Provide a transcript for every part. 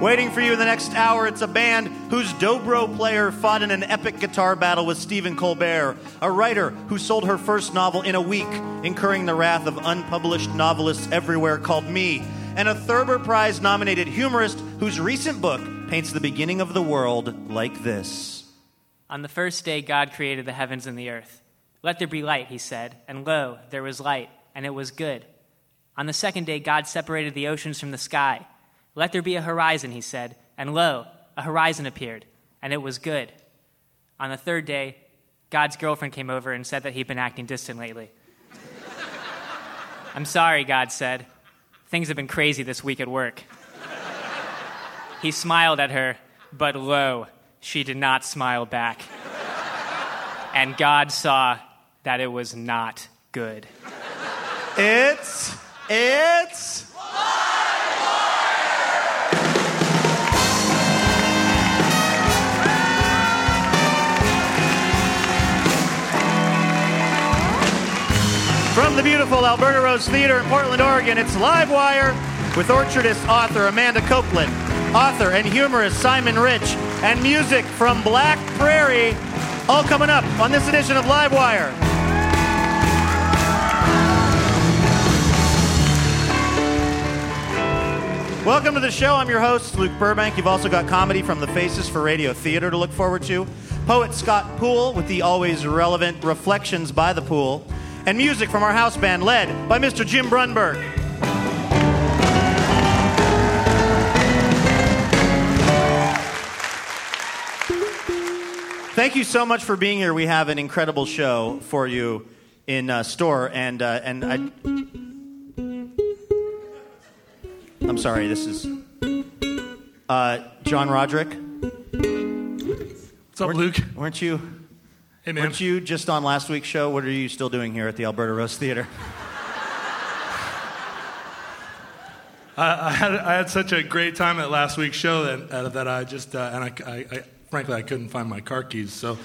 Waiting for you in the next hour, it's a band whose dobro player fought in an epic guitar battle with Stephen Colbert, a writer who sold her first novel in a week, incurring the wrath of unpublished novelists everywhere called me, and a Thurber Prize nominated humorist whose recent book paints the beginning of the world like this. On the first day, God created the heavens and the earth. Let there be light, he said, and lo, there was light, and it was good. On the second day, God separated the oceans from the sky. Let there be a horizon, he said, and lo, a horizon appeared, and it was good. On the third day, God's girlfriend came over and said that he'd been acting distant lately. I'm sorry, God said. Things have been crazy this week at work. He smiled at her, but lo, she did not smile back. And God saw that it was not good. It's, it's. From the beautiful Alberta Rose Theater in Portland, Oregon, it's Livewire with orchardist author Amanda Coplin, author and humorist Simon Rich, and music from Black Prairie, all coming up on this edition of Livewire. Welcome to the show. I'm your host, Luke Burbank. You've also got comedy from the Faces for Radio Theater to look forward to. Poet Scott Poole with the always relevant Reflections by the Pool and music from our house band led by Mr. Jim Brunberg. Thank you so much for being here. We have an incredible show for you in uh, store, and uh, and I. I'm sorry. This is uh, John Roderick. What's up, Luke? Weren't you? Hey, man. Weren't you just on last week's show? What are you still doing here at the Alberta Rose Theater? I, I, had, I had such a great time at last week's show that, uh, that I just, uh, and I, I, I, frankly, I couldn't find my car keys. So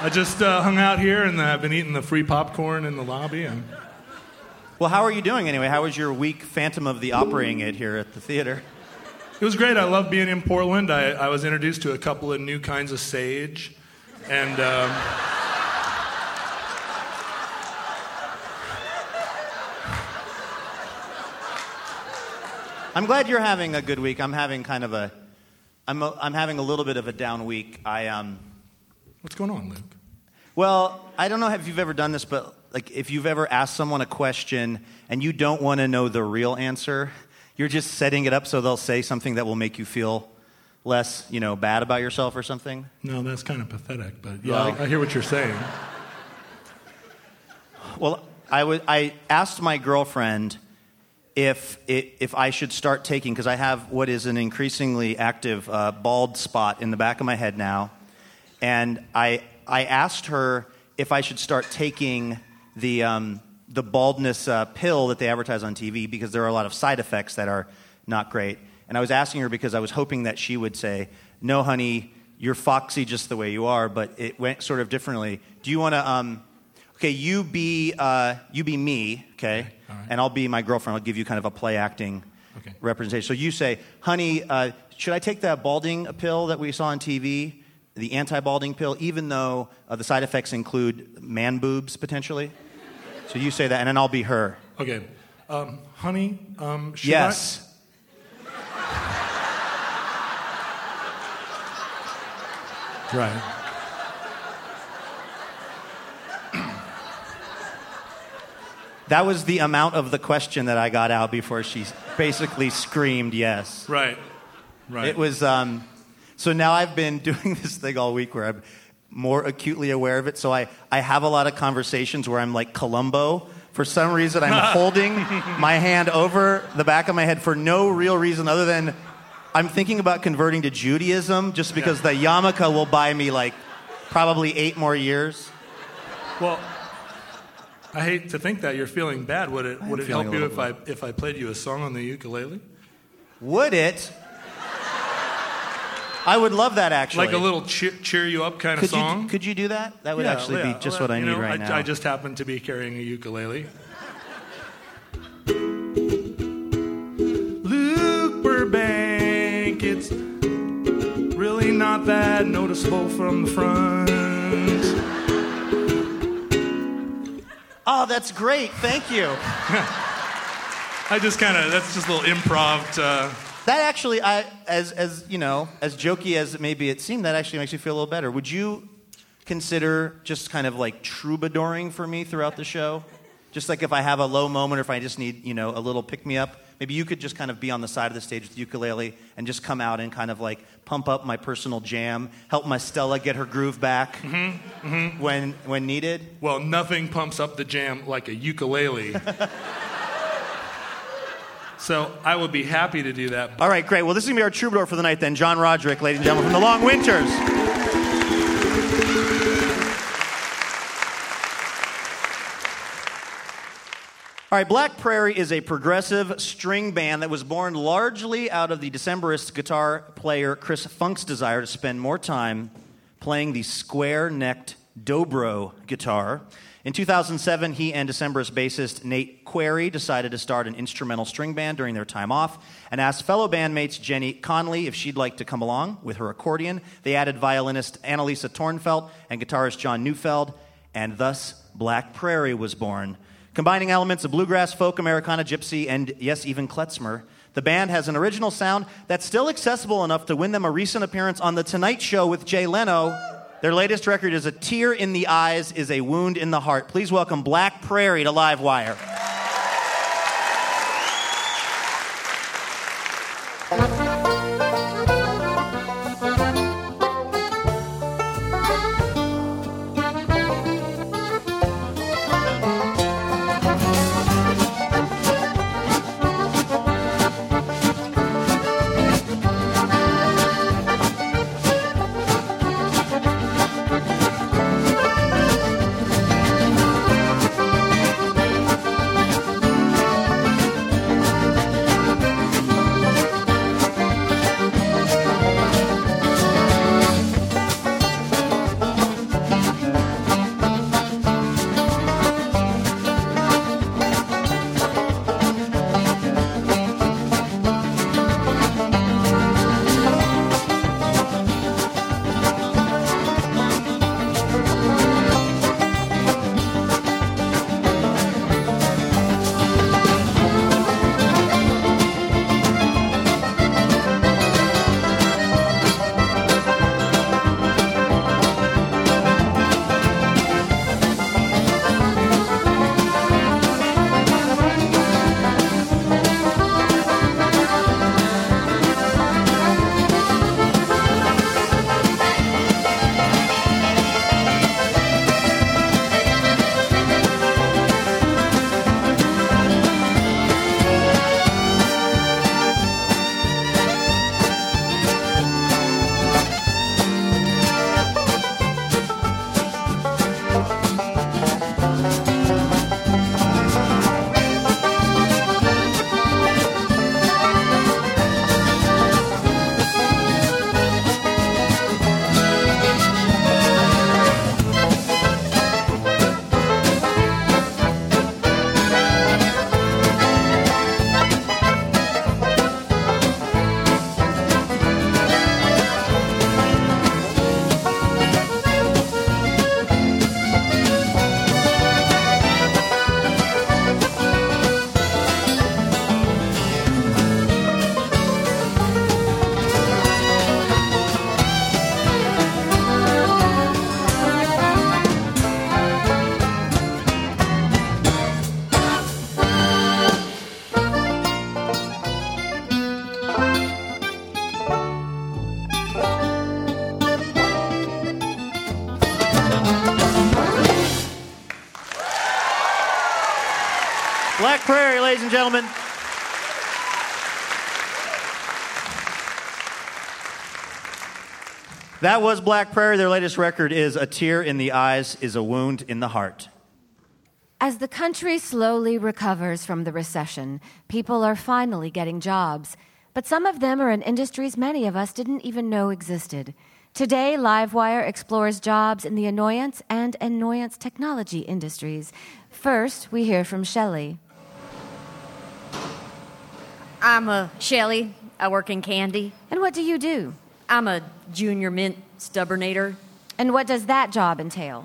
I just uh, hung out here and I've been eating the free popcorn in the lobby. And Well, how are you doing anyway? How was your week Phantom of the Operaing it here at the theater? it was great. I love being in Portland. I, I was introduced to a couple of new kinds of sage. And um, I'm glad you're having a good week. I'm having kind of a, I'm, a, I'm having a little bit of a down week. I um, what's going on, Luke? well, I don't know if you've ever done this, but like if you've ever asked someone a question and you don't want to know the real answer, you're just setting it up so they'll say something that will make you feel less, you know, bad about yourself or something. No, that's kind of pathetic, but yeah, Well- I, I hear what you're saying. Well, I wa- I asked my girlfriend if, it, if I should start taking, because I have what is an increasingly active uh, bald spot in the back of my head now. And I, I asked her if I should start taking the, um, the baldness uh, pill that they advertise on TV because there are a lot of side effects that are not great. And I was asking her because I was hoping that she would say, No, honey, you're foxy just the way you are, but it went sort of differently. Do you want to? Um, okay, you be uh, you be me, okay, right. and I'll be my girlfriend. I'll give you kind of a play acting Okay. representation. So you say, "Honey, uh, should I take that balding pill that we saw on TV, the anti-balding pill, even though uh, the side effects include man boobs potentially?" So you say that, and then I'll be her. Okay. Um, honey, um, should yes. I? Right. That was the amount of the question that I got out before she basically screamed yes. Right. Right. It was um, so now I've been doing this thing all week where I'm more acutely aware of it. So I, I have a lot of conversations where I'm like Columbo. For some reason, I'm holding my hand over the back of my head for no real reason other than I'm thinking about converting to Judaism just because the yarmulke will buy me like probably eight more years. Well, I hate to think that you're feeling bad. Would it I would it help you if I if I played you a song on the ukulele? Would it? I would love that actually. Like a little cheer, cheer you up kind of could song? you could you do that? That would Yeah, actually yeah. be just Well, what I need know, right I, now. I just happen to be carrying a ukulele. Luke Burbank, it's really not that noticeable from the front. oh, that's great. Thank you. I just kind of that's just a little improv. Uh, That actually, I, as, as you know, as jokey as maybe it seemed, that actually makes me feel a little better. Would you consider just kind of like troubadouring for me throughout the show? Just like if I have a low moment or if I just need, you know, a little pick me up, maybe you could just kind of be on the side of the stage with the ukulele and just come out and kind of like pump up my personal jam, help my Stella get her groove back mm-hmm, mm-hmm. when when needed. well, nothing pumps up the jam like a ukulele. so I would be happy to do that. All right, great. Well, this is gonna be our troubadour for the night then, John Roderick, ladies and gentlemen, from the Long Winters. All right, Black Prairie is a progressive string band that was born largely out of the Decemberist guitar player Chris Funk's desire to spend more time playing the square necked dobro guitar. In 2007, he and Decemberist bassist Nate Query decided to start an instrumental string band during their time off and asked fellow bandmates Jenny Conlee if she'd like to come along with her accordion. They added violinist Annalisa Tornfelt and guitarist John Neufeld, and thus Black Prairie was born. Combining elements of bluegrass, folk, Americana, gypsy, and yes, even klezmer, the band has an original sound that's still accessible enough to win them a recent appearance on The Tonight Show with Jay Leno. Their latest record is A Tear in the Eyes is a Wound in the Heart. Please welcome Black Prairie to Livewire. That was Black Prairie. Their latest record is A Tear in the Eyes is a Wound in the Heart. As the country slowly recovers from the recession, people are finally getting jobs. But some of them are in industries many of us didn't even know existed. Today, Livewire explores jobs in the annoyance and annoyance technology industries. First, we hear from Shelley. I'm uh, a Shelly. I work in candy. And what do you do? I'm a junior mint stubbornator. And what does that job entail?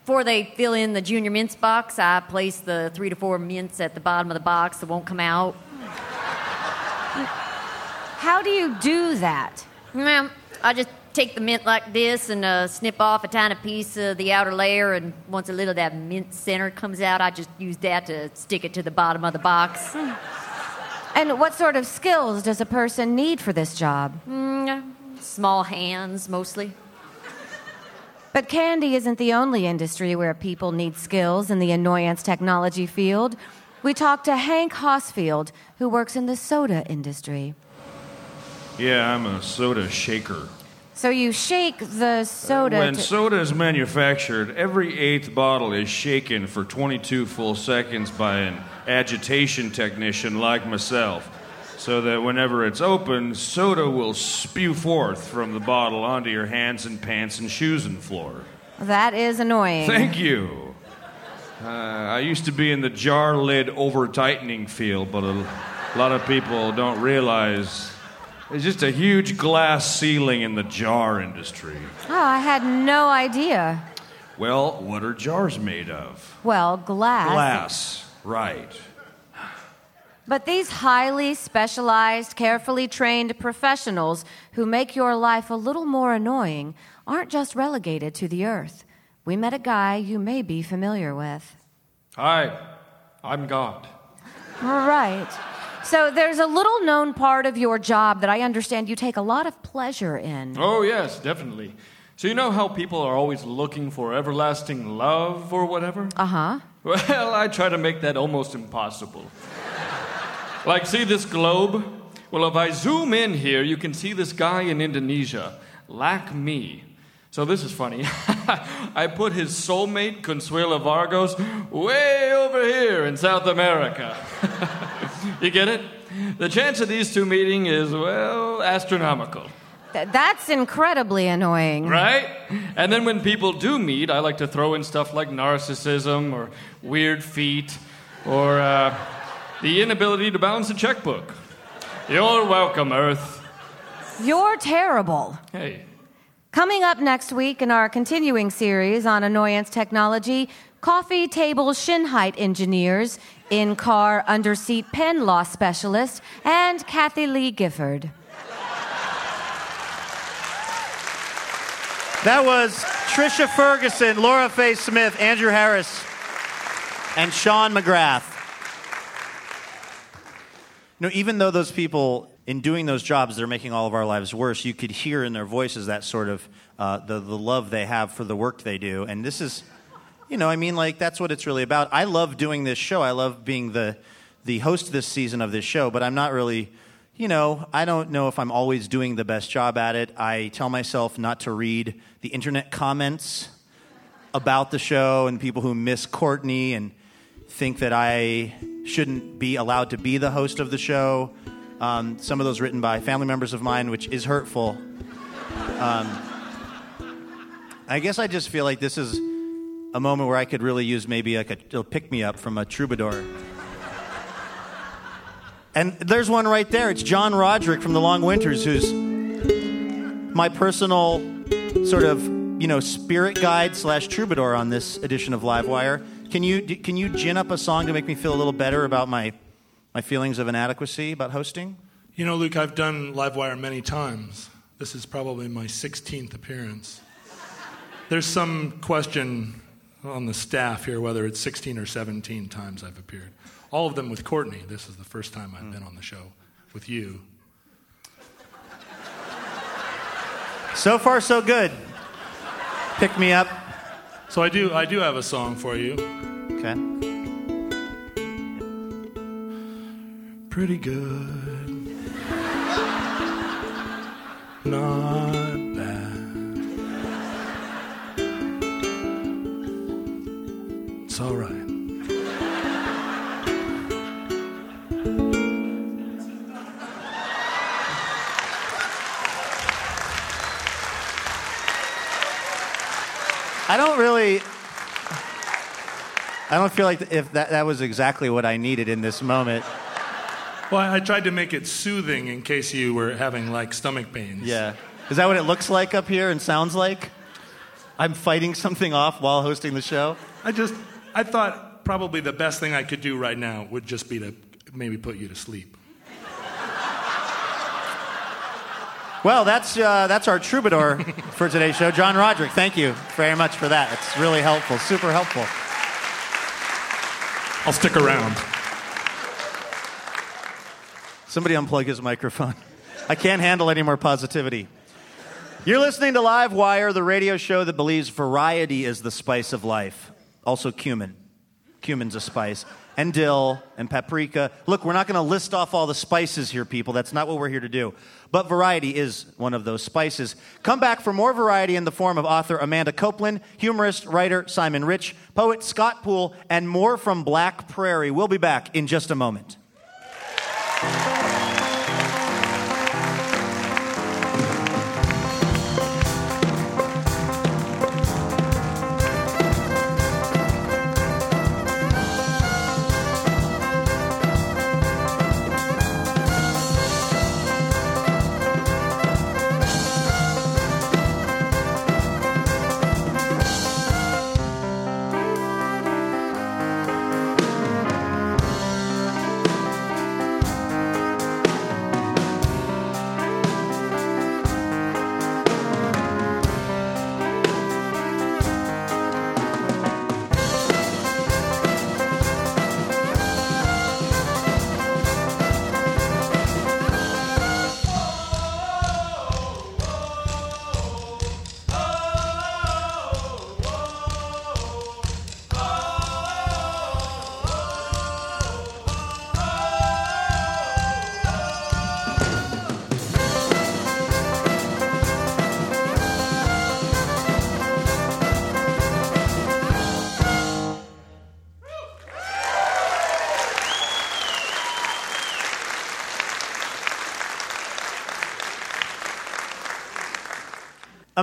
Before they fill in the junior mints box, I place the three to four mints at the bottom of the box that won't come out. How do you do that? Well, I just take the mint like this and uh, snip off a tiny piece of the outer layer, and once a little of that mint center comes out, I just use that to stick it to the bottom of the box. And what sort of skills does a person need for this job? Mm, small hands, mostly. But candy isn't the only industry where people need skills in the annoyance technology field. We talked to Hank Hosfield, who works in the soda industry. Yeah, I'm a soda shaker. So you shake the soda. when to- soda is manufactured, every eighth bottle is shaken for 22 full seconds by an agitation technician like myself, so that whenever it's opened, soda will spew forth from the bottle onto your hands and pants and shoes and floor. that is annoying. Thank you. Uh, I used to be in the jar lid over tightening field, but a lot of people don't realize there's just a huge glass ceiling in the jar industry. Oh, I had no idea. Well, what are jars made of? Well, glass. Glass, right. But these highly specialized, carefully trained professionals who make your life a little more annoying aren't just relegated to the earth. We met a guy you may be familiar with. Hi, I'm God. Right. So there's a little known part of your job that I understand you take a lot of pleasure in. Oh, yes, definitely. So, you know how people are always looking for everlasting love or whatever? Uh huh. Well, I try to make that almost impossible. like, see this globe? Well, if I zoom in here, you can see this guy in Indonesia, Lack me. So, this is funny. I put his soulmate, Consuelo Vargos, way over here in South America. you get it? The chance of these two meeting is, well, astronomical. Th- that's incredibly annoying. Right? And then when people do meet, I like to throw in stuff like narcissism or weird feet or uh, the inability to balance a checkbook. You're welcome, Earth. You're terrible. Hey, Coming up next week in our continuing series on annoyance technology, coffee table shin height engineers, in car under seat pen law specialist, and Kathie Lee Gifford. That was Trisha Ferguson, Laura Faye Smith, Andrew Harris, and Sean McGrath. You know, even though those people, in doing those jobs, they're making all of our lives worse, you could hear in their voices that sort of uh, the, the love they have for the work they do. And this is, you know, I mean, like, that's what it's really about. I love doing this show. I love being the, the host this season of this show, but I'm not really, you know, I don't know if I'm always doing the best job at it. I tell myself not to read the internet comments about the show and people who miss Courtney and think that I shouldn't be allowed to be the host of the show. Um, some of those written by family members of mine, which is hurtful. Um, I guess I just feel like this is a moment where I could really use maybe like a little pick me up from a troubadour. And there's one right there. It's John Roderick from the Long Winters, who's my personal sort of you know spirit guide slash troubadour on this edition of Livewire. Can you can you gin up a song to make me feel a little better about my my feelings of inadequacy about hosting? You know, Luke, I've done Livewire many times. This is probably my 16th appearance. There's some question on the staff here whether it's 16 or 17 times I've appeared. All of them with Courtney. This is the first time I've been on the show with you. So far, so good. Pick me up. So I do, I do have a song for you. Okay. pretty good. Not It's all right. I don't really. I don't feel like if that, that was exactly what I needed in this moment. Well, I tried to make it soothing in case you were having like stomach pains. Yeah. Is that what it looks like up here and sounds like? I'm fighting something off while hosting the show? I just, I thought probably the best thing I could do right now would just be to maybe put you to sleep. Well, that's, uh, that's our troubadour for today's show, John Roderick. Thank you very much for that. It's really helpful, super helpful. I'll stick around. Somebody unplug his microphone. I can't handle any more positivity. You're listening to Live Wire, the radio show that believes variety is the spice of life. Also, cumin. Cumin's a spice. And dill and paprika. Look, we're not going to list off all the spices here, people. That's not what we're here to do. But variety is one of those spices. Come back for more variety in the form of author Amanda Coplin, humorist, writer Simon Rich, poet Scott Poole, and more from Black Prairie. We'll be back in just a moment.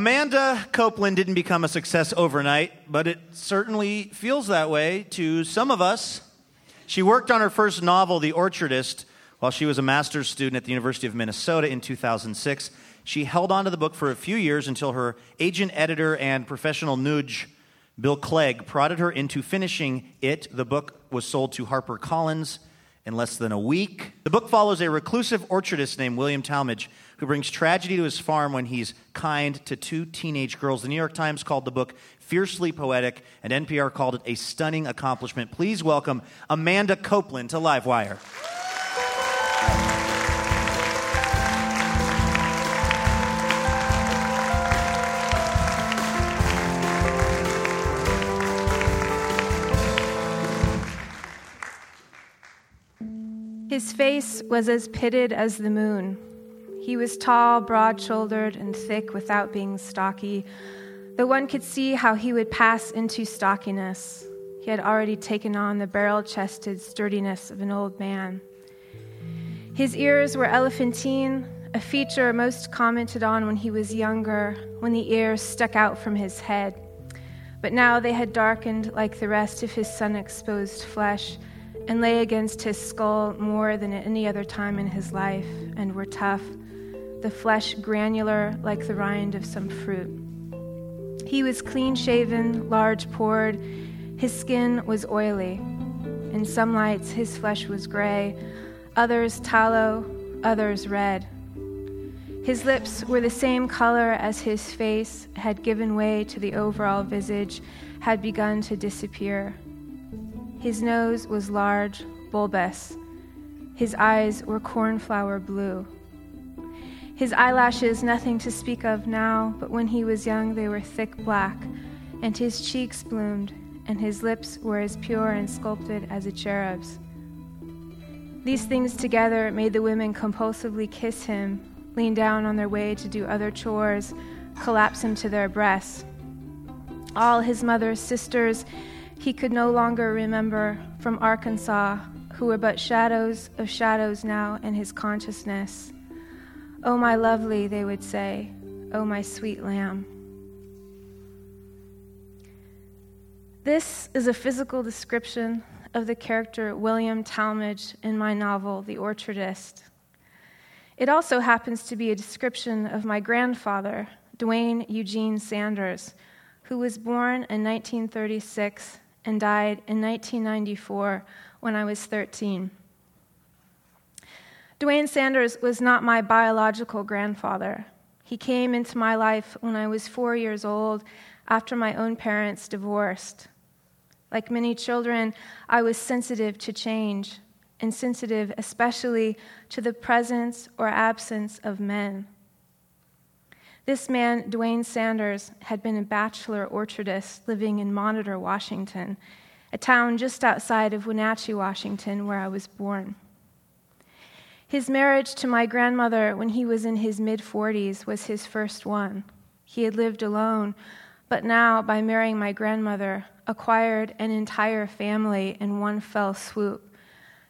Amanda Coplin didn't become a success overnight, but it certainly feels that way to some of us. She worked on her first novel, The Orchardist, while she was a master's student at the University of Minnesota in 2006. She held on to the book for a few years until her agent, editor, and professional nudge, Bill Clegg, prodded her into finishing it. The book was sold to HarperCollins in less than a week. The book follows a reclusive orchardist named William Talmadge who brings tragedy to his farm when he's kind to two teenage girls. The New York Times called the book fiercely poetic, and NPR called it a stunning accomplishment. Please welcome Amanda Coplin to Livewire. His face was as pitted as the moon. He was tall, broad shouldered, and thick without being stocky, though one could see how he would pass into stockiness. He had already taken on the barrel chested sturdiness of an old man. His ears were elephantine, a feature most commented on when he was younger, when the ears stuck out from his head. But now they had darkened like the rest of his sun exposed flesh and lay against his skull more than at any other time in his life, and were tough the flesh granular like the rind of some fruit. He was clean shaven, large pored. His skin was oily. In some lights, his flesh was gray, others tallow, others red. His lips were the same color as his face, had given way to the overall visage, had begun to disappear. His nose was large, bulbous. His eyes were cornflower blue. His eyelashes, nothing to speak of now, but when he was young they were thick black, and his cheeks bloomed, and his lips were as pure and sculpted as a cherub's. These things together made the women compulsively kiss him, lean down on their way to do other chores, collapse him to their breasts. All his mother's sisters he could no longer remember from Arkansas, who were but shadows of shadows now in his consciousness. Oh, my lovely, they would say, oh, my sweet lamb. This is a physical description of the character William Talmadge in my novel, The Orchardist. It also happens to be a description of my grandfather, Duane Eugene Sanders, who was born in 1936 and died in 1994 when I was 13. Duane Sanders was not my biological grandfather. He came into my life when I was four years old after my own parents divorced. Like many children, I was sensitive to change, and sensitive especially to the presence or absence of men. This man, Duane Sanders, had been a bachelor orchardist living in Monitor, Washington, a town just outside of Wenatchee, Washington, where I was born. His marriage to my grandmother when he was in his mid 40s was his first one. He had lived alone, but now, by marrying my grandmother, acquired an entire family in one fell swoop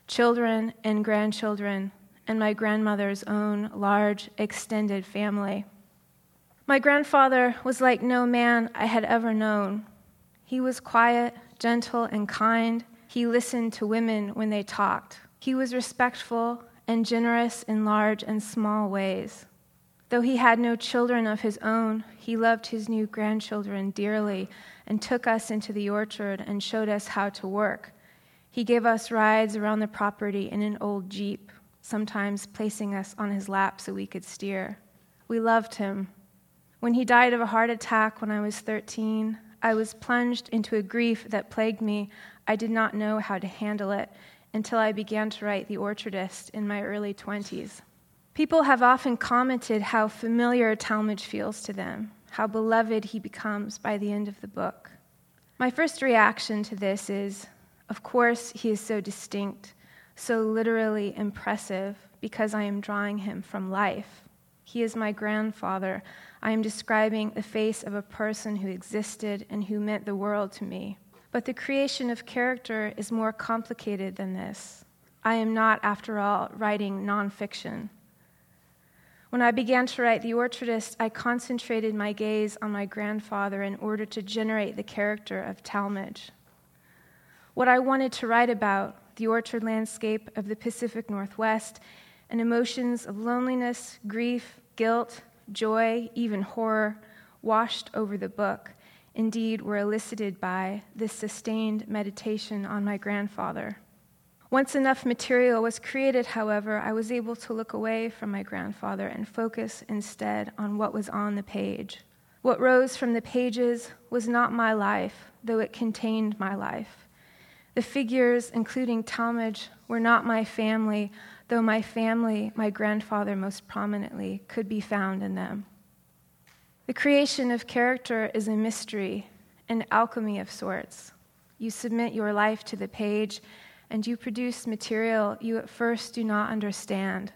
children and grandchildren, and my grandmother's own large, extended family. My grandfather was like no man I had ever known. He was quiet, gentle, and kind. He listened to women when they talked. He was respectful and generous in large and small ways. Though he had no children of his own, he loved his new grandchildren dearly and took us into the orchard and showed us how to work. He gave us rides around the property in an old Jeep, sometimes placing us on his lap so we could steer. We loved him. When he died of a heart attack when I was 13, I was plunged into a grief that plagued me. I did not know how to handle it until I began to write The Orchardist in my early 20s. People have often commented how familiar Talmadge feels to them, how beloved he becomes by the end of the book. My first reaction to this is of course, he is so distinct, so literally impressive, because I am drawing him from life. He is my grandfather. I am describing the face of a person who existed and who meant the world to me. But the creation of character is more complicated than this. I am not, after all, writing nonfiction. When I began to write The Orchardist, I concentrated my gaze on my grandfather in order to generate the character of Talmadge. What I wanted to write about, the orchard landscape of the Pacific Northwest, and emotions of loneliness, grief, guilt, joy, even horror, washed over the book, indeed were elicited by this sustained meditation on my grandfather. Once enough material was created, however, I was able to look away from my grandfather and focus instead on what was on the page. What rose from the pages was not my life, though it contained my life. The figures, including Talmadge, were not my family, though my family, my grandfather most prominently, could be found in them. The creation of character is a mystery, an alchemy of sorts. You submit your life to the page and you produce material you at first do not understand.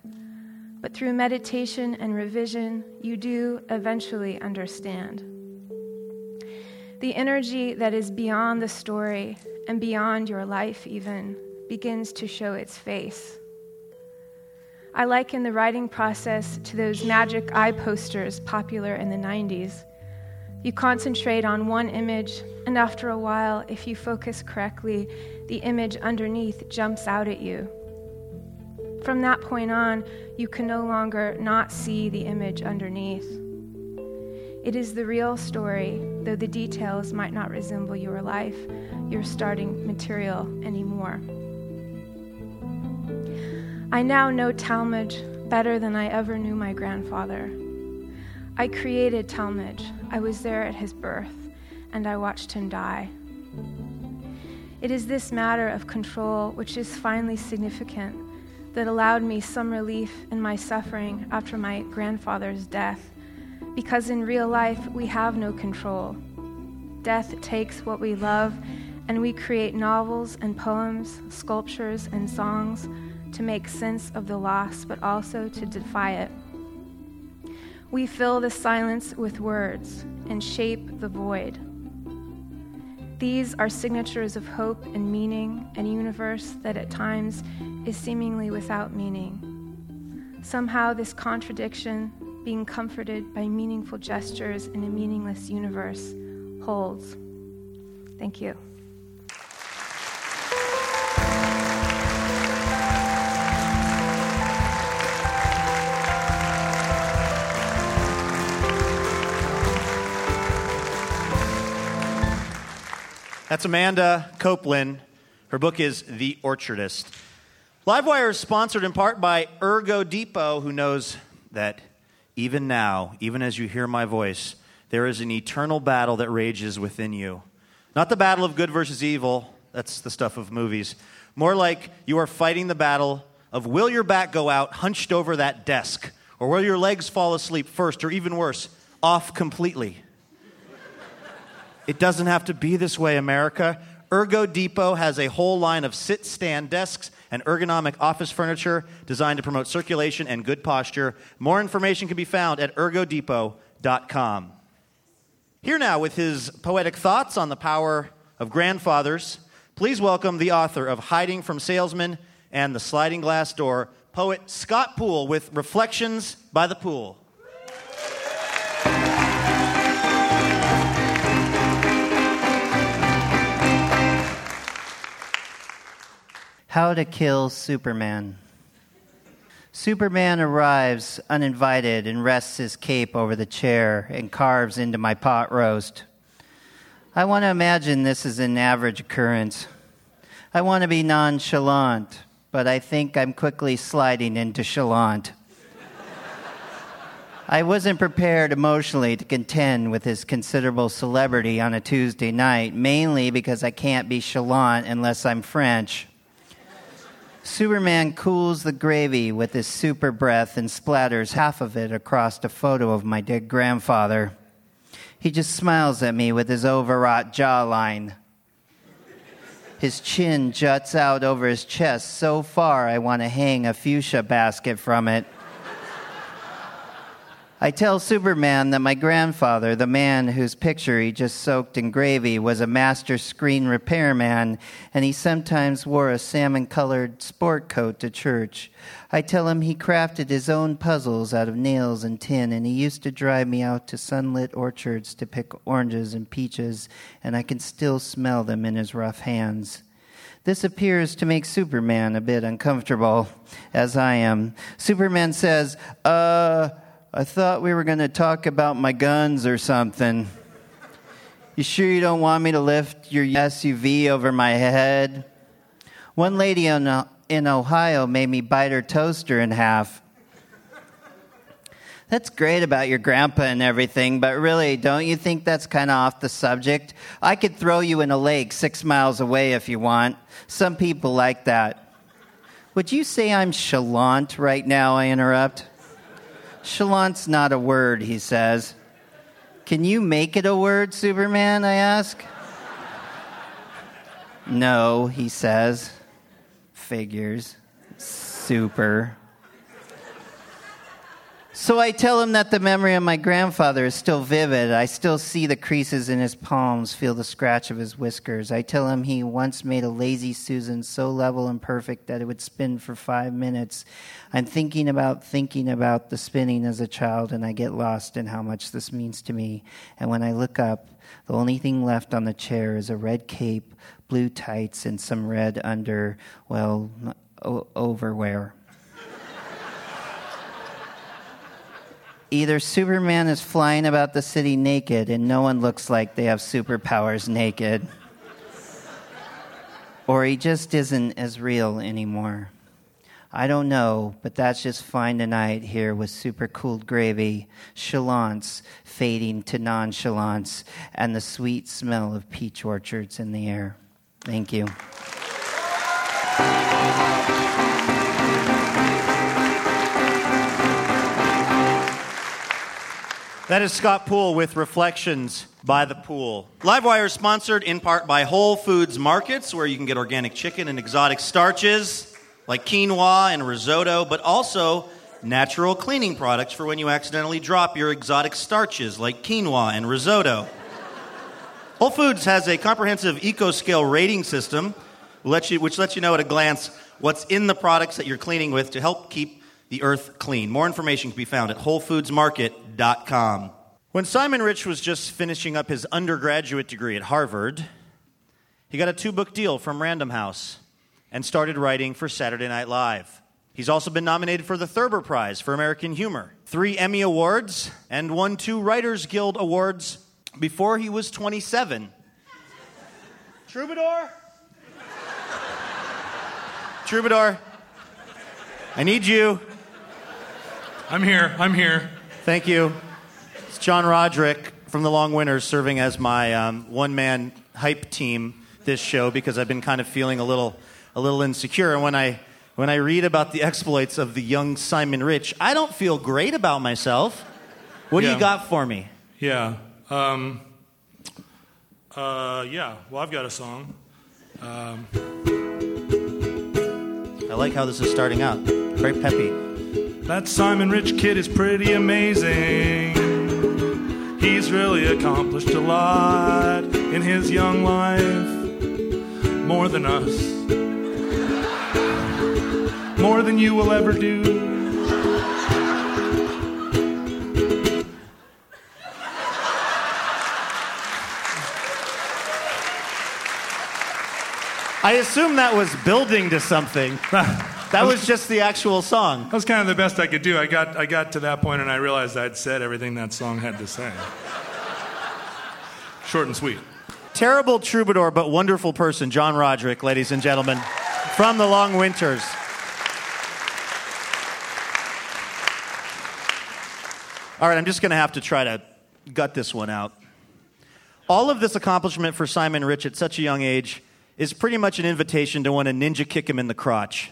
But through meditation and revision, you do eventually understand. The energy that is beyond the story and beyond your life, even, begins to show its face. I liken the writing process to those magic eye posters popular in the 90s. You concentrate on one image, and after a while, if you focus correctly, the image underneath jumps out at you. From that point on, you can no longer not see the image underneath. It is the real story, though the details might not resemble your life, your starting material anymore. I now know Talmadge better than I ever knew my grandfather. I created Talmadge. I was there at his birth, and I watched him die. It is this matter of control which is finally significant that allowed me some relief in my suffering after my grandfather's death, because in real life we have no control. Death takes what we love, and we create novels and poems, sculptures and songs to make sense of the loss, but also to defy it. We fill the silence with words and shape the void. These are signatures of hope and meaning and a universe that at times is seemingly without meaning. Somehow, this contradiction, being comforted by meaningful gestures in a meaningless universe, holds. Thank you. That's Amanda Coplin. Her book is The Orchardist. Livewire is sponsored in part by Ergo Depot, who knows that even now, even as you hear my voice, there is an eternal battle that rages within you. Not the battle of good versus evil, that's the stuff of movies. More like you are fighting the battle of will your back go out hunched over that desk, or will your legs fall asleep first, or even worse, off completely? It doesn't have to be this way, America. Ergo Depot has a whole line of sit stand desks and ergonomic office furniture designed to promote circulation and good posture. More information can be found at ergodepot.com. Here now with his poetic thoughts on the power of grandfathers, please welcome the author of Hiding from Salesmen and The Sliding Glass Door, poet Scott Poole with Reflections by the Pool. How to Kill Superman. Superman arrives uninvited and rests his cape over the chair and carves into my pot roast. I want to imagine this is an average occurrence. I want to be nonchalant, but I think I'm quickly sliding into chalant. I wasn't prepared emotionally to contend with his considerable celebrity on a Tuesday night, mainly because I can't be chalant unless I'm French. Superman cools the gravy with his super breath and splatters half of it across a photo of my dead grandfather. He just smiles at me with his overwrought jawline. His chin juts out over his chest so far I want to hang a fuchsia basket from it. I tell Superman that my grandfather, the man whose picture he just soaked in gravy, was a master screen repairman, and he sometimes wore a salmon colored sport coat to church. I tell him he crafted his own puzzles out of nails and tin, and he used to drive me out to sunlit orchards to pick oranges and peaches, and I can still smell them in his rough hands. This appears to make Superman a bit uncomfortable, as I am. Superman says, Uh, I thought we were going to talk about my guns or something. You sure you don't want me to lift your SUV over my head? One lady in, Ohio made me bite her toaster in half. That's great about your grandpa and everything, but really, don't you think that's kind of off the subject? I could throw you in a lake six miles away if you want. Some people like that. Would you say I'm chalant right now? I interrupt. Chalant's not a word, he says. Can you make it a word, Superman? I ask. no, he says. Figures. Super. So I tell him that the memory of my grandfather is still vivid. I still see the creases in his palms, feel the scratch of his whiskers. I tell him he once made a lazy Susan so level and perfect that it would spin for five minutes. I'm thinking about thinking about the spinning as a child, and I get lost in how much this means to me. And when I look up, the only thing left on the chair is a red cape, blue tights, and some red under, well, overwear. Either Superman is flying about the city naked and no one looks like they have superpowers naked, or he just isn't as real anymore. I don't know, but that's just fine tonight here with super cooled gravy, chalants fading to nonchalance, and the sweet smell of peach orchards in the air. Thank you. That is Scott Poole with Reflections by the Pool. Livewire is sponsored in part by Whole Foods Markets, where you can get organic chicken and exotic starches. like quinoa and risotto, but also natural cleaning products for when you accidentally drop your exotic starches like quinoa and risotto. Whole Foods has a comprehensive eco scale rating system which lets you know at a glance what's in the products that you're cleaning with to help keep the earth clean. More information can be found at WholeFoodsMarket.com. When Simon Rich was just finishing up his undergraduate degree at Harvard, he got a two book deal from Random House and started writing for Saturday Night Live. He's also been nominated for the Thurber Prize for American Humor, three Emmy Awards, and won two Writers Guild Awards before he was 27. Troubadour? Troubadour, I need you. I'm here. I'm here. Thank you. It's John Roderick from the Long Winters serving as my um, one man hype team this show because I've been kind of feeling a little, a little insecure. And when I, when I read about the exploits of the young Simon Rich, I don't feel great about myself. What do you got for me? Yeah. Um, uh, yeah. Well, I've got a song. Um, I like how this is starting out. Very peppy. That Simon Rich kid is pretty amazing. He's really accomplished a lot in his young life. More than us. More than you will ever do. I assume that was building to something. that was just the actual song. That was kind of the best I could do. I got, I got to that point and I realized I'd said everything that song had to say. Short and sweet. Terrible troubadour, but wonderful person, John Roderick, ladies and gentlemen, from the Long Winters. All right, I'm just going to have to try to gut this one out. All of this accomplishment for Simon Rich at such a young age is pretty much an invitation to want to ninja kick him in the crotch.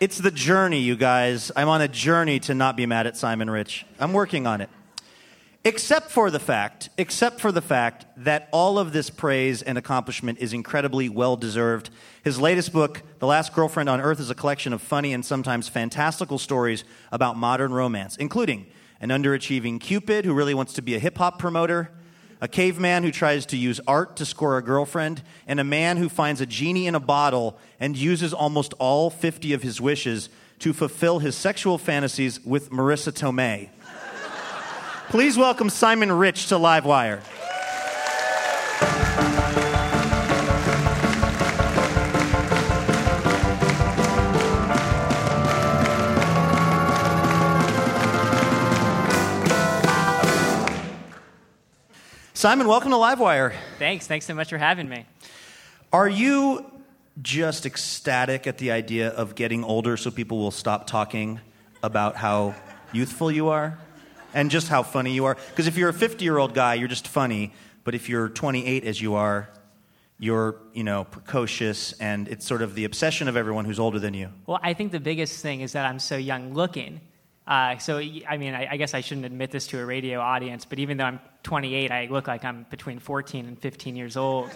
It's the journey, you guys. I'm on a journey to not be mad at Simon Rich. I'm working on it. Except for the fact, except for the fact that all of this praise and accomplishment is incredibly well deserved. His latest book, The Last Girlfriend on Earth, is a collection of funny and sometimes fantastical stories about modern romance, including an underachieving Cupid who really wants to be a hip hop promoter, a caveman who tries to use art to score a girlfriend, and a man who finds a genie in a bottle and uses almost all 50 of his wishes to fulfill his sexual fantasies with Marisa Tomei. Please welcome Simon Rich to Livewire. Simon, welcome to Livewire. Thanks. Thanks so much for having me. Are you just ecstatic at the idea of getting older so people will stop talking about how youthful you are and just how funny you are? Because if you're a 50 year old guy, you're just funny. But if you're 28 as you are, you're, you know, precocious and it's sort of the obsession of everyone who's older than you. Well, I think the biggest thing is that I'm so young looking. Uh, so, I mean, I, I guess I shouldn't admit this to a radio audience, but even though I'm 28, I look like I'm between 14 and 15 years old.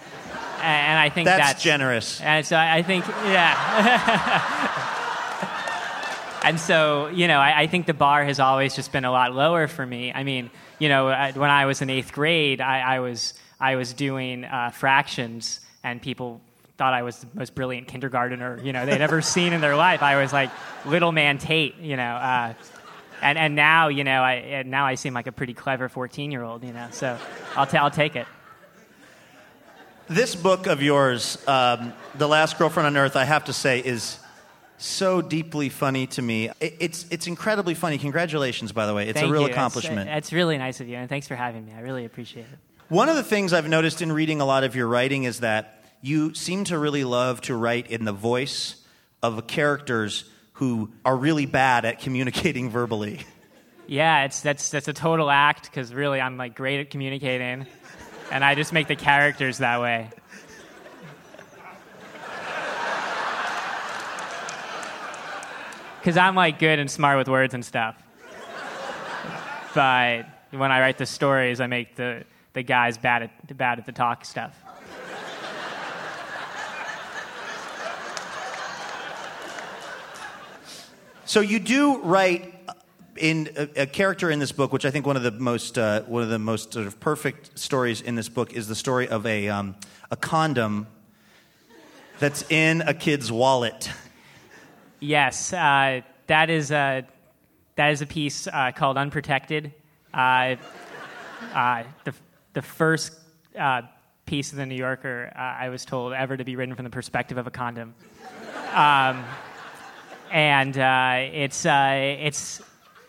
And, and I think That's that's, generous. And so I, I think, yeah. and so, you know, I, I think the bar has always just been a lot lower for me. I mean, you know, when I was in eighth grade, I, I was I was doing uh, fractions, and people thought I was the most brilliant kindergartner, you know, they'd ever seen in their life. I was like little man Tate, you know. Uh, and, and now, you know, I, and now I seem like a pretty clever 14 year old, you know. So I'll, ta- I'll take it. This book of yours, um, The Last Girlfriend on Earth, I have to say, is so deeply funny to me. It- It's, it's incredibly funny. Congratulations, by the way. It's Thank a real you. It's- accomplishment. It's, really nice of you, and thanks for having me. I really appreciate it. One of the things I've noticed in reading a lot of your writing is that you seem to really love to write in the voice of characters who are really bad at communicating verbally. Yeah, it's that's that's a total act because really I'm like great at communicating, and I just make the characters that way. Because I'm like good and smart with words and stuff, but when I write the stories, I make the the guys bad at bad at the talk stuff. So you do write in a, a character in this book, which I think one of the most uh, one of the most sort of perfect stories in this book is the story of a um, a condom that's in a kid's wallet. Yes, uh, that is a that is a piece uh, called "Unprotected." Uh, uh, the the first uh, piece of the New Yorker uh, I was told ever to be written from the perspective of a condom, um, and uh, it's uh, it's uh,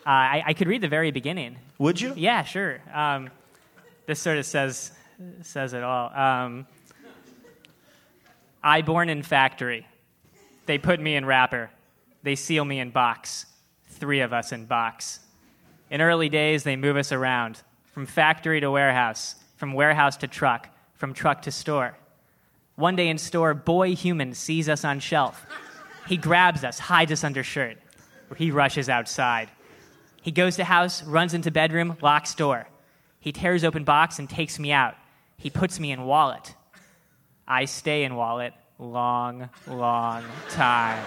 I, I could read the very beginning. Would you? Yeah, sure. Um, this sort of says says it all. Um, I born in factory. They put me in wrapper. They seal me in box. Three of us in box. In early days, they move us around from factory to warehouse, from warehouse to truck, from truck to store. One day in store, boy human sees us on shelf. He grabs us, hides us under shirt. He rushes outside. He goes to house, runs into bedroom, locks door. He tears open box and takes me out. He puts me in wallet. I stay in wallet long, long time.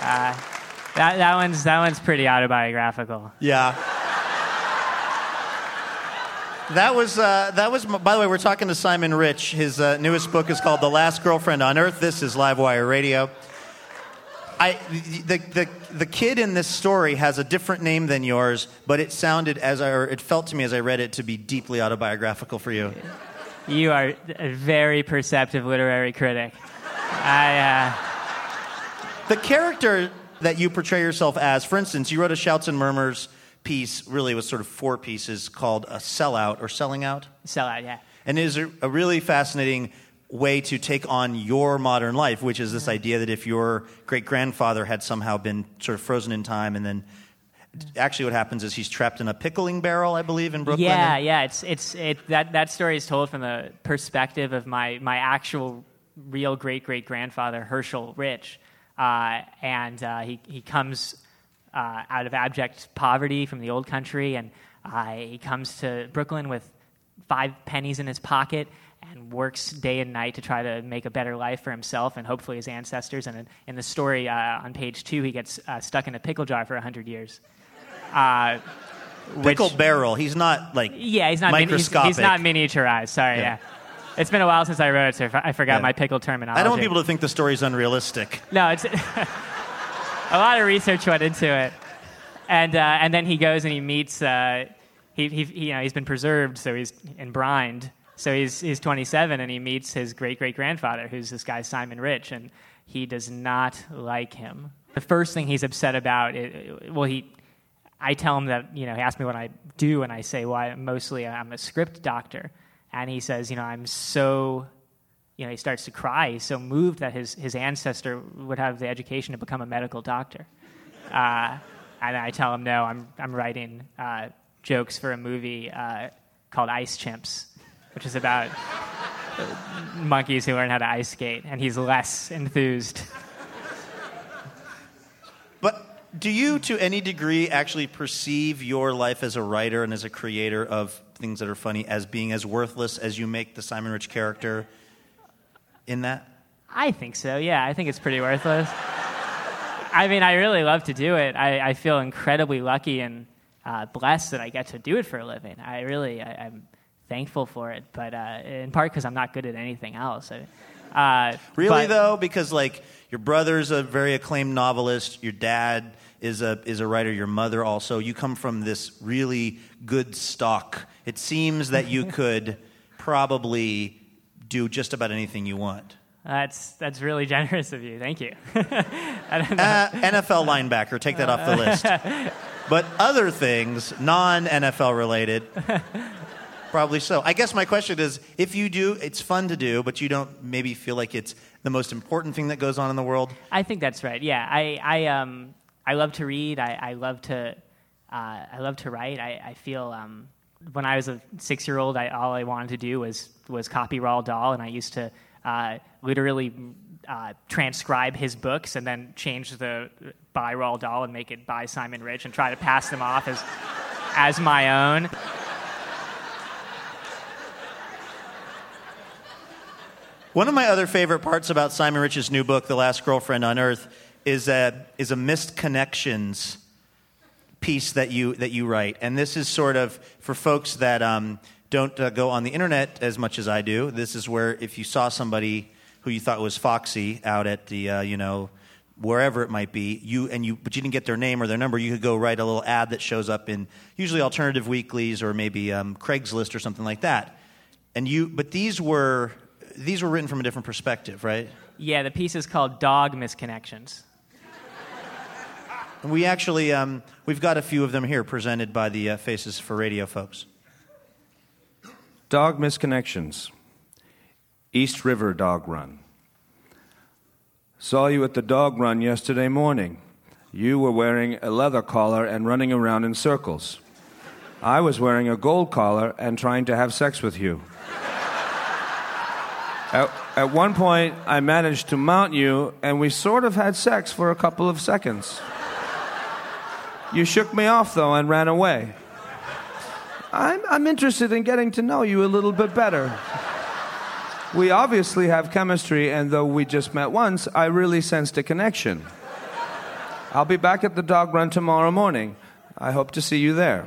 Uh, that, that one's that one's pretty autobiographical. Yeah. That was uh, that was. By the way, we're talking to Simon Rich. His uh, newest book is called "The Last Girlfriend on Earth." This is Livewire Radio. I the, the the kid in this story has a different name than yours, but it sounded as I, or it felt to me as I read it to be deeply autobiographical for you. You are a very perceptive literary critic. I. Uh, The character that you portray yourself as, for instance, you wrote a Shouts and Murmurs piece, really was sort of four pieces called a sellout or selling out. Sellout, yeah. And it is a, really fascinating way to take on your modern life, which is this idea that if your great grandfather had somehow been sort of frozen in time and then actually what happens is he's trapped in a pickling barrel, I believe, in Brooklyn. Yeah, yeah. It's it's it that that story is told from the perspective of my my actual real great great grandfather Herschel Rich, uh, and uh, he he comes uh, out of abject poverty from the old country, and uh, he comes to Brooklyn with five pennies in his pocket and works day and night to try to make a better life for himself and hopefully his ancestors. And in, in the story uh, on page two, he gets uh, stuck in a pickle jar for hundred years. Uh, Pickle which- barrel. He's not like yeah, he's not mini- he's, microscopic. he's not miniaturized. Sorry, Yeah. yeah. It's been a while since I wrote it, so I forgot Yeah. my pickle terminology. I don't want people to think the story's unrealistic. No, it's a lot of research went into it, and uh, and then he goes and he meets. Uh, he, he you know he's been preserved, so he's in brined. So he's he's 27, and he meets his great great grandfather, who's this guy Simon Rich, and he does not like him. The first thing he's upset about, it, well, he. I tell him that, you know, he asks me what I do, and I say, well, I, mostly I'm a script doctor. And he says, you know, I'm so you know, he starts to cry. He's so moved that his, his ancestor would have the education to become a medical doctor. Uh, and I tell him, no, I'm, I'm writing uh, jokes for a movie uh, called Ice Chimps, which is about monkeys who learn how to ice skate. And he's less enthused. But do you, to any degree, actually perceive your life as a writer and as a creator of things that are funny as being as worthless as you make the Simon Rich character in that? I think so, yeah. I think it's pretty worthless. I mean, I really love to do it. I, I feel incredibly lucky and uh, blessed that I get to do it for a living. I really, I, I'm thankful for it, but uh, in part because I'm not good at anything else. I, uh, Really but- though, because like your brother's a very acclaimed novelist, your dad is a is a writer, your mother also. You come from this really good stock. It seems that you could probably do just about anything you want. That's that's really generous of you. Thank you. I don't know. Uh, NFL linebacker, take that off the list. But other things, non NFL related, probably so. I guess my question is if you do, it's fun to do, but you don't maybe feel like it's the most important thing that goes on in the world. I think that's right. Yeah, I I um I love to read. I, I love to uh, I love to write. I, I feel um, when I was a six year old, I, all I wanted to do was was copy Roald Dahl, and I used to uh, literally uh, transcribe his books and then change the by Roald Dahl and make it by Simon Rich and try to pass them off as as my own. One of my other favorite parts about Simon Rich's new book, The Last Girlfriend on Earth, is a, is a missed connections piece that you, that you write. And this is sort of for folks that um, don't uh, go on the internet as much as I do. This is where if you saw somebody who you thought was foxy out at the, uh, you know, wherever it might be, you and you, but you didn't get their name or their number, you could go write a little ad that shows up in usually alternative weeklies or maybe um, Craigslist or something like that. And you, but these were these were written from a different perspective, right? Yeah, the piece is called Dog Misconnections. And we actually um, we've got a few of them here presented by the uh, Faces for Radio folks. Dog misconnections. East River Dog Run. Saw you at the dog run yesterday morning. You were wearing a leather collar and running around in circles. I was wearing a gold collar and trying to have sex with you. At, at one point, I managed to mount you, and we sort of had sex for a couple of seconds. You shook me off, though, and ran away. I'm, I'm interested in getting to know you a little bit better. We obviously have chemistry, and though we just met once, I really sensed a connection. I'll be back at the dog run tomorrow morning. I hope to see you there.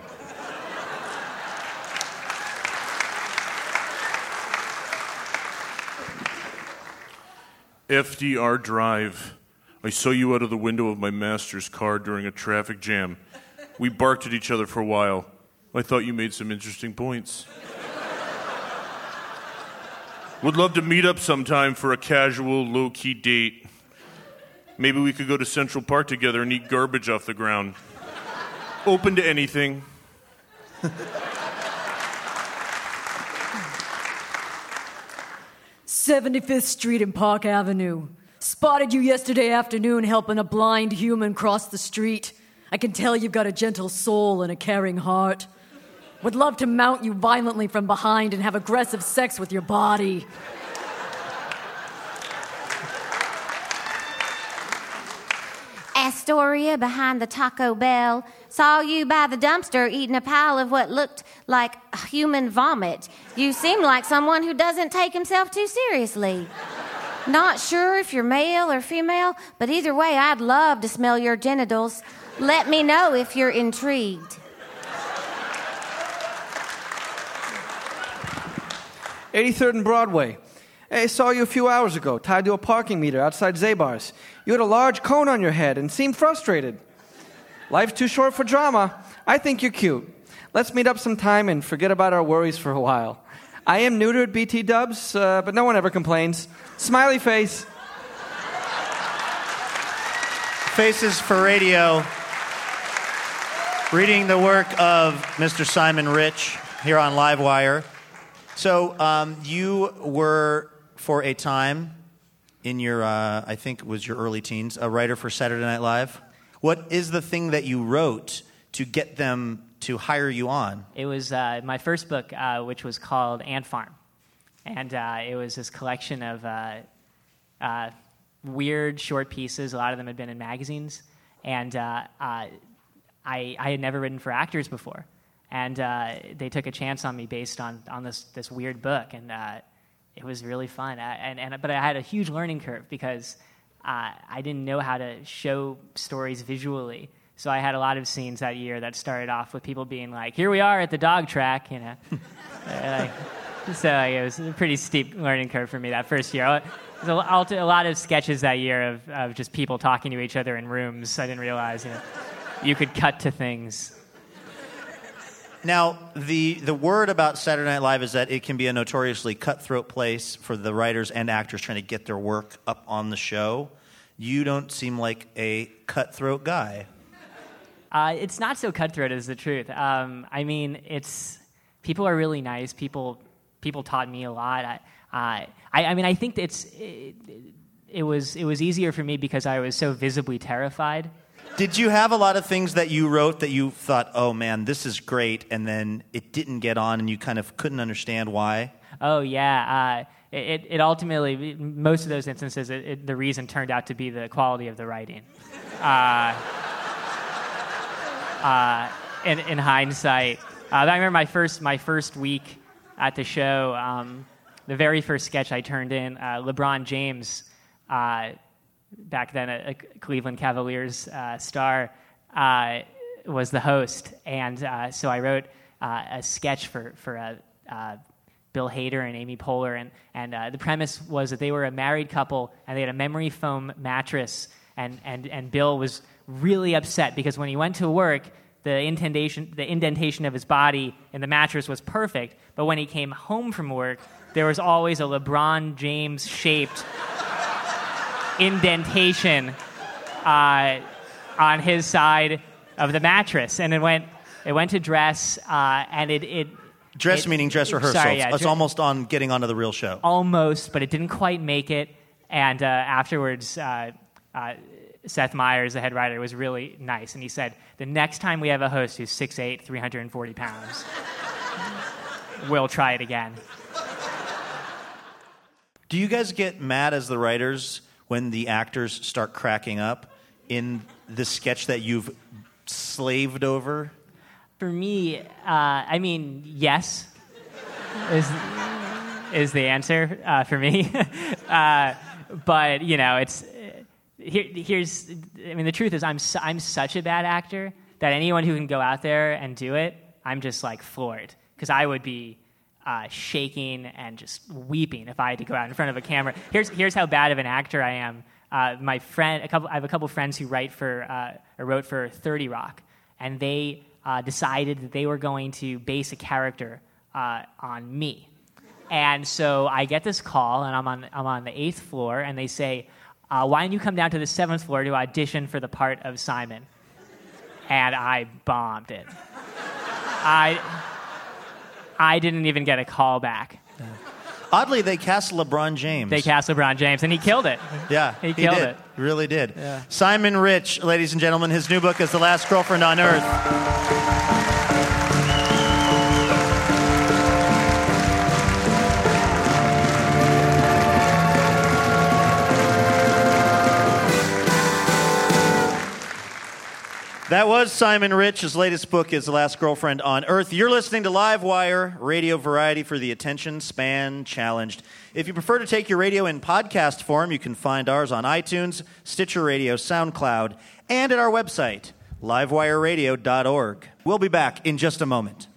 FDR Drive. I saw you out of the window of my master's car during a traffic jam. We barked at each other for a while. I thought you made some interesting points. Would love to meet up sometime for a casual, low key date. Maybe we could go to Central Park together and eat garbage off the ground. Open to anything. 75th Street and Park Avenue. Spotted you yesterday afternoon helping a blind human cross the street. I can tell you've got a gentle soul and a caring heart. Would love to mount you violently from behind and have aggressive sex with your body. Astoria behind the Taco Bell. Saw you by the dumpster eating a pile of what looked like human vomit. You seem like someone who doesn't take himself too seriously. Not sure if you're male or female, but either way, I'd love to smell your genitals. Let me know if you're intrigued. 83rd and Broadway. Hey, I saw you a few hours ago, tied to a parking meter outside Zabar's. You had a large cone on your head and seemed frustrated. Life's too short for drama. I think you're cute. Let's meet up sometime and forget about our worries for a while. I am neutered BT dubs, uh, but no one ever complains. Smiley face. Faces for Radio, reading the work of Mr. Simon Rich here on Livewire. So, um, you were, for a time, in your, uh, I think was your early teens, a writer for Saturday Night Live. What is the thing that you wrote to get them to hire you on? It was uh, my first book, uh, which was called Ant Farm. And uh, it was this collection of uh, uh, weird short pieces. A lot of them had been in magazines. And uh, I, I had never written for actors before. And they took a chance on me based on, on this, this weird book. And it was really fun. I, and, and, but I had a huge learning curve because I didn't know how to show stories visually. So I had a lot of scenes that year that started off with people being like, "Here we are at the dog track," you know. like, so like, it was a pretty steep learning curve for me that first year. There was a, a lot of sketches that year of, of just people talking to each other in rooms. I didn't realize you know you could cut to things. Now, the, the word about Saturday Night Live is that it can be a notoriously cutthroat place for the writers and actors trying to get their work up on the show. You don't seem like a cutthroat guy. Uh, it's not so cutthroat as the truth. Um, I mean, it's people are really nice. People people taught me a lot. I, uh, I, I mean, I think it's it, it was it was easier for me because I was so visibly terrified did you have a lot of things that you wrote that you thought, oh man, this is great, and then it didn't get on and you kind of couldn't understand why? Oh, yeah. Uh, it, it ultimately, most of those instances, it, it, the reason turned out to be the quality of the writing. Uh, uh, in, in hindsight, uh, I remember my first, my first week at the show. Um, the very first sketch I turned in, uh, LeBron James, uh, back then a, a Cleveland Cavaliers uh, star, uh, was the host, and so I wrote a sketch for for uh, Bill Hader and Amy Poehler, and and uh, the premise was that they were a married couple and they had a memory foam mattress, and and and Bill was really upset because when he went to work. The indentation, the indentation of his body in the mattress was perfect, but when he came home from work, there was always a LeBron James shaped indentation uh, on his side of the mattress, and it went it went to dress, uh, and it, it Dress it- meaning dress rehearsal. Sorry, yeah, it's dre- almost on getting onto the real show. almost, but it didn't quite make it. And uh, afterwards, uh, uh, Seth Meyers, the head writer, was really nice, and he said, "The next time we have a host who's 6'8", 340 pounds, we'll try it again." Do you guys get mad as the writers when the actors start cracking up in the sketch that you've slaved over? For me, uh, I mean, yes, is is the answer uh, for me. uh, but you know, it's here, here's. I mean, the truth is, I'm su- I'm such a bad actor that anyone who can go out there and do it, I'm just like floored because I would be. Uh, shaking and just weeping if I had to go out in front of a camera. Here's here's how bad of an actor I am. Uh, my friend, a couple, I have a couple friends who write for uh, or wrote for Thirty Rock, and they uh, decided that they were going to base a character uh, on me. And so I get this call, and I'm on, I'm on the eighth floor, and they say, uh, Why don't you come down to the seventh floor to audition for the part of Simon? And I bombed it. I, I didn't even get a call back. Oddly, they cast LeBron James. They cast LeBron James, and he killed it. Yeah, He killed did. it. He really did. Yeah. Simon Rich, ladies and gentlemen, his new book is The Last Girlfriend on Earth. That was Simon Rich. His latest book is The Last Girlfriend on Earth. You're listening to Live Wire, radio variety for the attention span challenged. If you prefer to take your radio in podcast form, you can find ours on iTunes, Stitcher Radio, SoundCloud, and at our website, livewireradio.org. We'll be back in just a moment.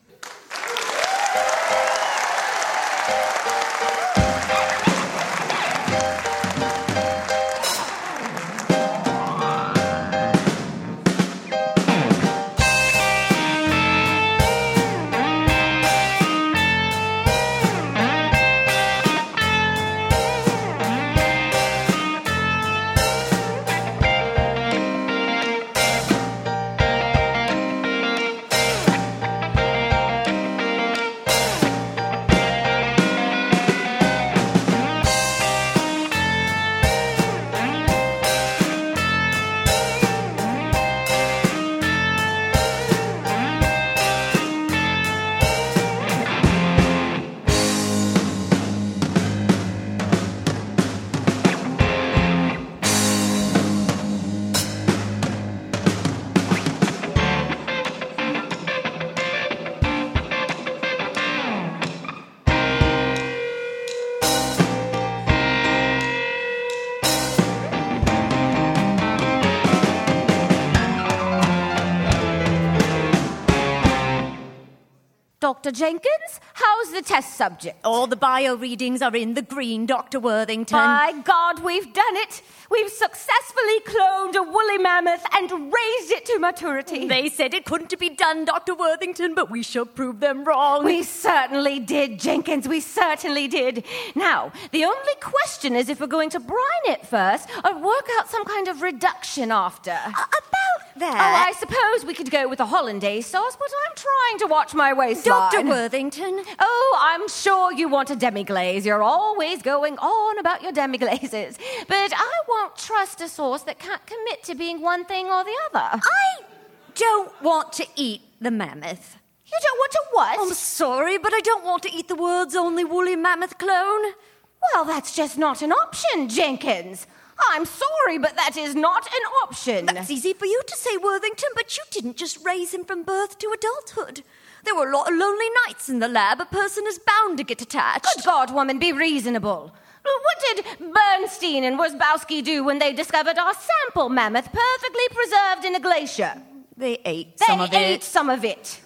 Jenkins, how's the test subject? All the bio readings are in the green, Dr. Worthington. By God, we've done it! We've successfully cloned a woolly mammoth and raised it to maturity. They said it couldn't be done, Dr. Worthington, but we shall prove them wrong. We certainly did, Jenkins. We certainly did. Now, the only question is if we're going to brine it first or work out some kind of reduction after. That. Oh, I suppose we could go with a hollandaise sauce, but I'm trying to watch my waistline. Dr. Worthington. Oh, I'm sure you want a demi-glaze. You're always going on about your demi-glazes. But I won't trust a sauce that can't commit to being one thing or the other. I don't want to eat the mammoth. You don't want to what? I'm sorry, but I don't want to eat the world's only woolly mammoth clone. Well, that's just not an option, Jenkins. I'm sorry, but that is not an option. That's easy for you to say, Worthington, but you didn't just raise him from birth to adulthood. There were a lot of lonely nights in the lab. A person is bound to get attached. Good God, woman, be reasonable. What did Bernstein and Worzbowski do when they discovered our sample mammoth perfectly preserved in a glacier? They ate They some of it. They ate some of it.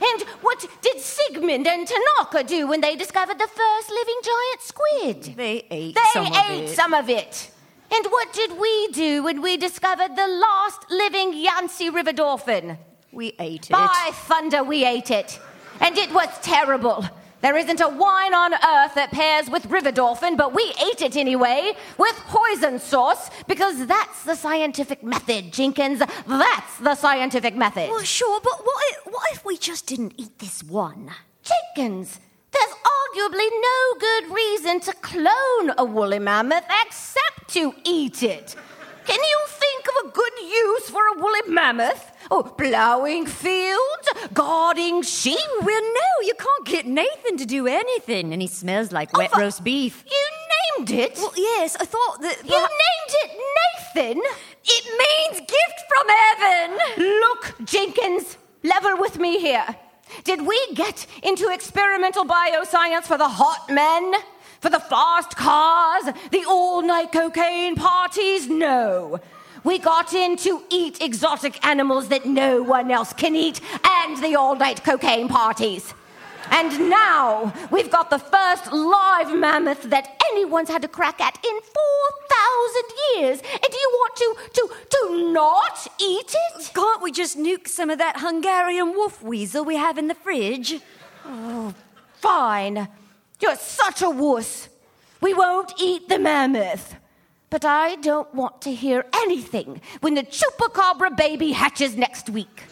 And what did Sigmund and Tanaka do when they discovered the first living giant squid? They ate They some of it. They ate some of it. And what did we do when we discovered the last living Yangtze River dolphin? We ate it. By thunder, we ate it. And it was terrible. There isn't a wine on earth that pairs with river dolphin, but we ate it anyway with poison sauce because that's the scientific method, Jenkins. That's the scientific method. Well, sure, but what if, what if we just didn't eat this one? Jenkins, there's arguably no good reason to clone a woolly mammoth except to eat it. Can you think of a good use for a woolly mammoth? Oh, plowing fields, guarding sheep? Oh, well, no, you can't get Nathan to do anything, and he smells like oh, wet roast beef. You named it? Well, yes, I thought that. You named it Nathan? It means gift from heaven! Look, Jenkins, level with me here. Did we get into experimental bioscience for the hot men? For the fast cars? The all night cocaine parties? No. We got in to eat exotic animals that no one else can eat and the all night cocaine parties. And now we've got the first live mammoth that anyone's had a crack at in 4,000 years. And do you want to, to, to not eat it? Can't we just nuke some of that Hungarian wolf weasel we have in the fridge? Oh, fine. You're such a wuss. We won't eat the mammoth. But I don't want to hear anything when the chupacabra baby hatches next week.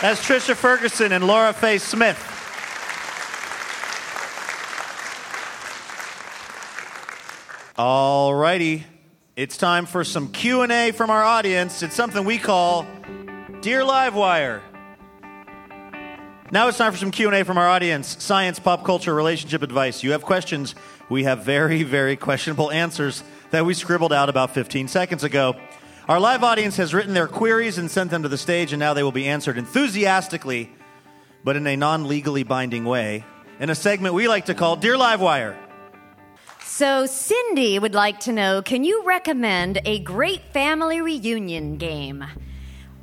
That's Trisha Ferguson and Laura Faye Smith. All righty. It's time for some Q&A from our audience. It's something we call Dear Livewire. Now it's time for some Q&A from our audience. Science, pop culture, relationship advice. You have questions. We have very, very questionable answers that we scribbled out about 15 seconds ago. Our live audience has written their queries and sent them to the stage, and now they will be answered enthusiastically, but in a non legally binding way, in a segment we like to call Dear Livewire. So, Cindy would like to know can you recommend a great family reunion game?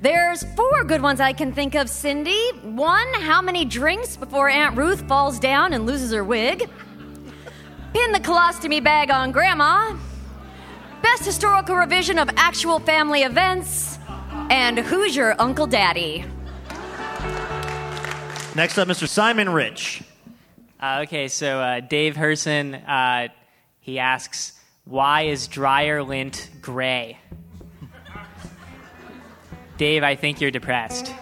There's four good ones I can think of, Cindy. One, how many drinks before Aunt Ruth falls down and loses her wig? Pin the colostomy bag on Grandma. Best historical revision of actual family events. And who's your Uncle Daddy? Next up, Mr. Simon Rich. Uh, okay, so uh, Dave Herson, uh, he asks, why is dryer lint gray? Dave, I think you're depressed.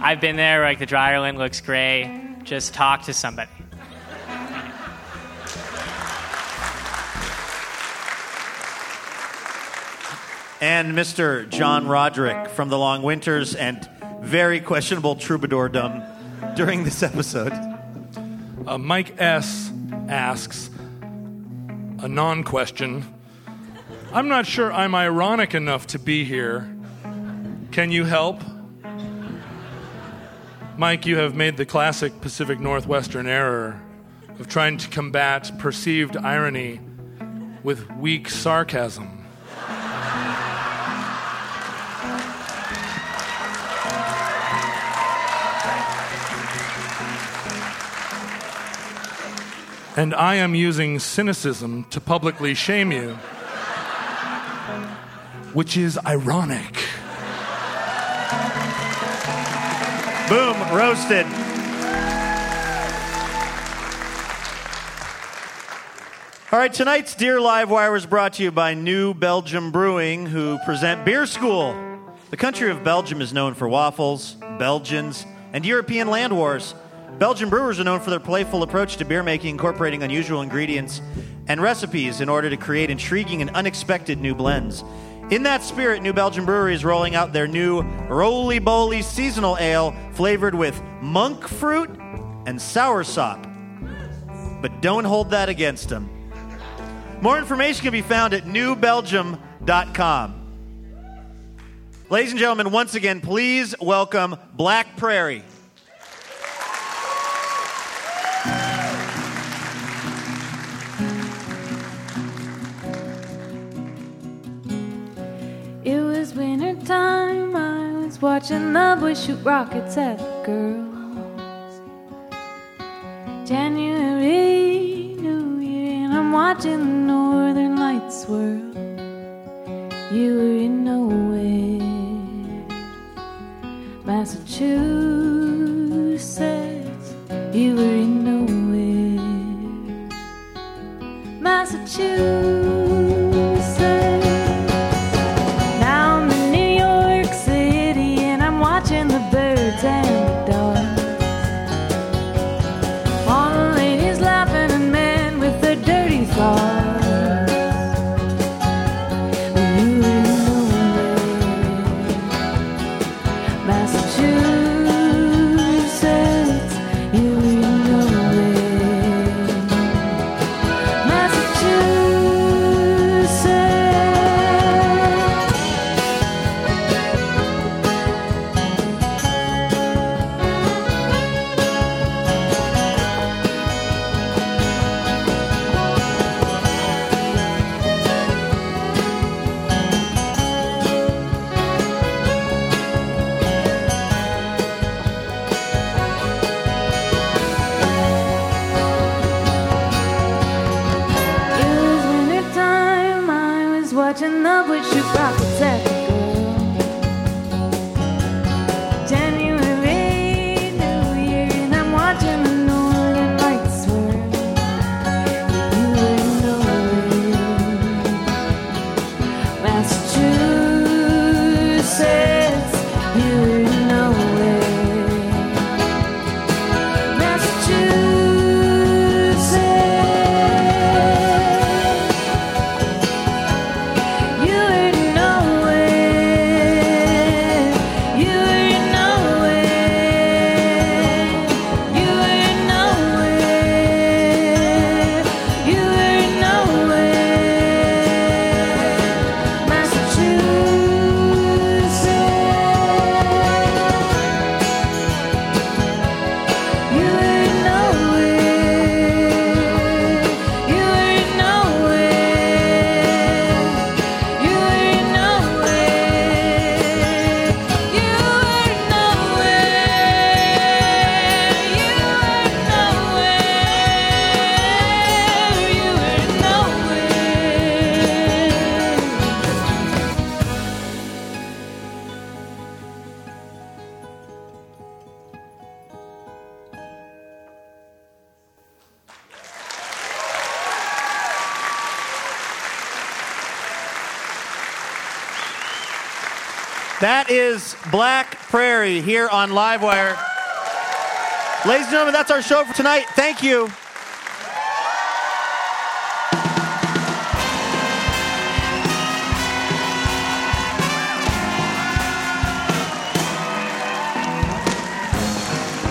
I've been there, like the dryer lint looks gray. Just talk to somebody. And Mr. John Roderick from The Long Winters and very questionable troubadourdom during this episode. Uh, Mike S. asks a non question. I'm not sure I'm ironic enough to be here. Can you help? Mike, you have made the classic Pacific Northwestern error of trying to combat perceived irony with weak sarcasm. And I am using cynicism to publicly shame you, which is ironic. Boom, roasted. All right, tonight's Dear Live Wire was brought to you by New Belgium Brewing, who present Beer School. The country of Belgium is known for waffles, Belgians, and European land wars. Belgian brewers are known for their playful approach to beer making, incorporating unusual ingredients and recipes in order to create intriguing and unexpected new blends. In that spirit, New Belgium Brewery is rolling out their new Roly Boly seasonal ale flavored with monk fruit and soursop. But don't hold that against them. More information can be found at newbelgium.com. Ladies and gentlemen, once again, please welcome Black Prairie. Watching the boys shoot rockets at the girls. January, New Year, and I'm watching here on Livewire. Ladies and gentlemen, that's our show for tonight. Thank you.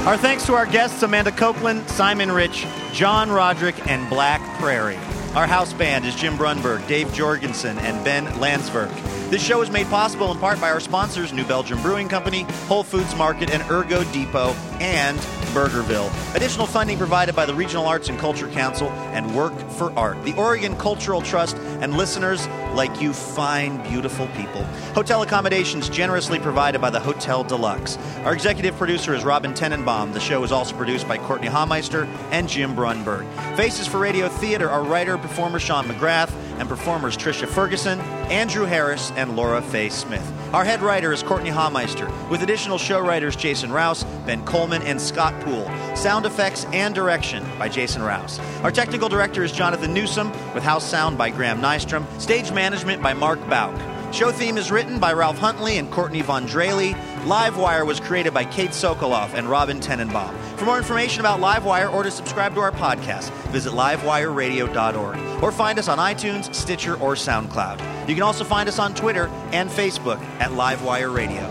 Our thanks to our guests Amanda Coplin, Simon Rich, John Roderick, and Black Prairie. Our house band is Jim Brunberg, Dave Jorgensen, and Ben Landsberg. This show is made possible in part by our sponsors, New Belgium Brewing Company, Whole Foods Market, and Ergo Depot, and Burgerville. Additional funding provided by the Regional Arts and Culture Council and Work for Art, the Oregon Cultural Trust, and listeners like you fine, beautiful people. Hotel accommodations generously provided by the Hotel Deluxe. Our executive producer is Robin Tenenbaum. The show is also produced by Courtney Hameister and Jim Brunberg. Faces for Radio Theater are writer performer Sean McGrath and performers Tricia Ferguson, Andrew Harris, and Laura Faye Smith. Our head writer is Courtenay Hameister, with additional show writers Jason Rouse, Ben Coleman, and Scott Poole. Sound effects and direction by Jason Rouse. Our technical director is Jonathan Newsom, with house sound by Graham Nystrom. Stage management by Mark Bauk. Show theme is written by Ralph Huntley and Courtney Von Drehle. Livewire was created by Kate Sokoloff and Robin Tenenbaum. For more information about Livewire or to subscribe to our podcast, visit livewireradio.org or find us on iTunes, Stitcher, or SoundCloud. You can also find us on Twitter and Facebook at Livewire Radio.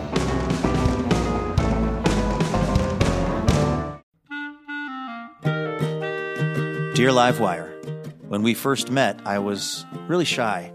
Dear Livewire, when we first met, I was really shy.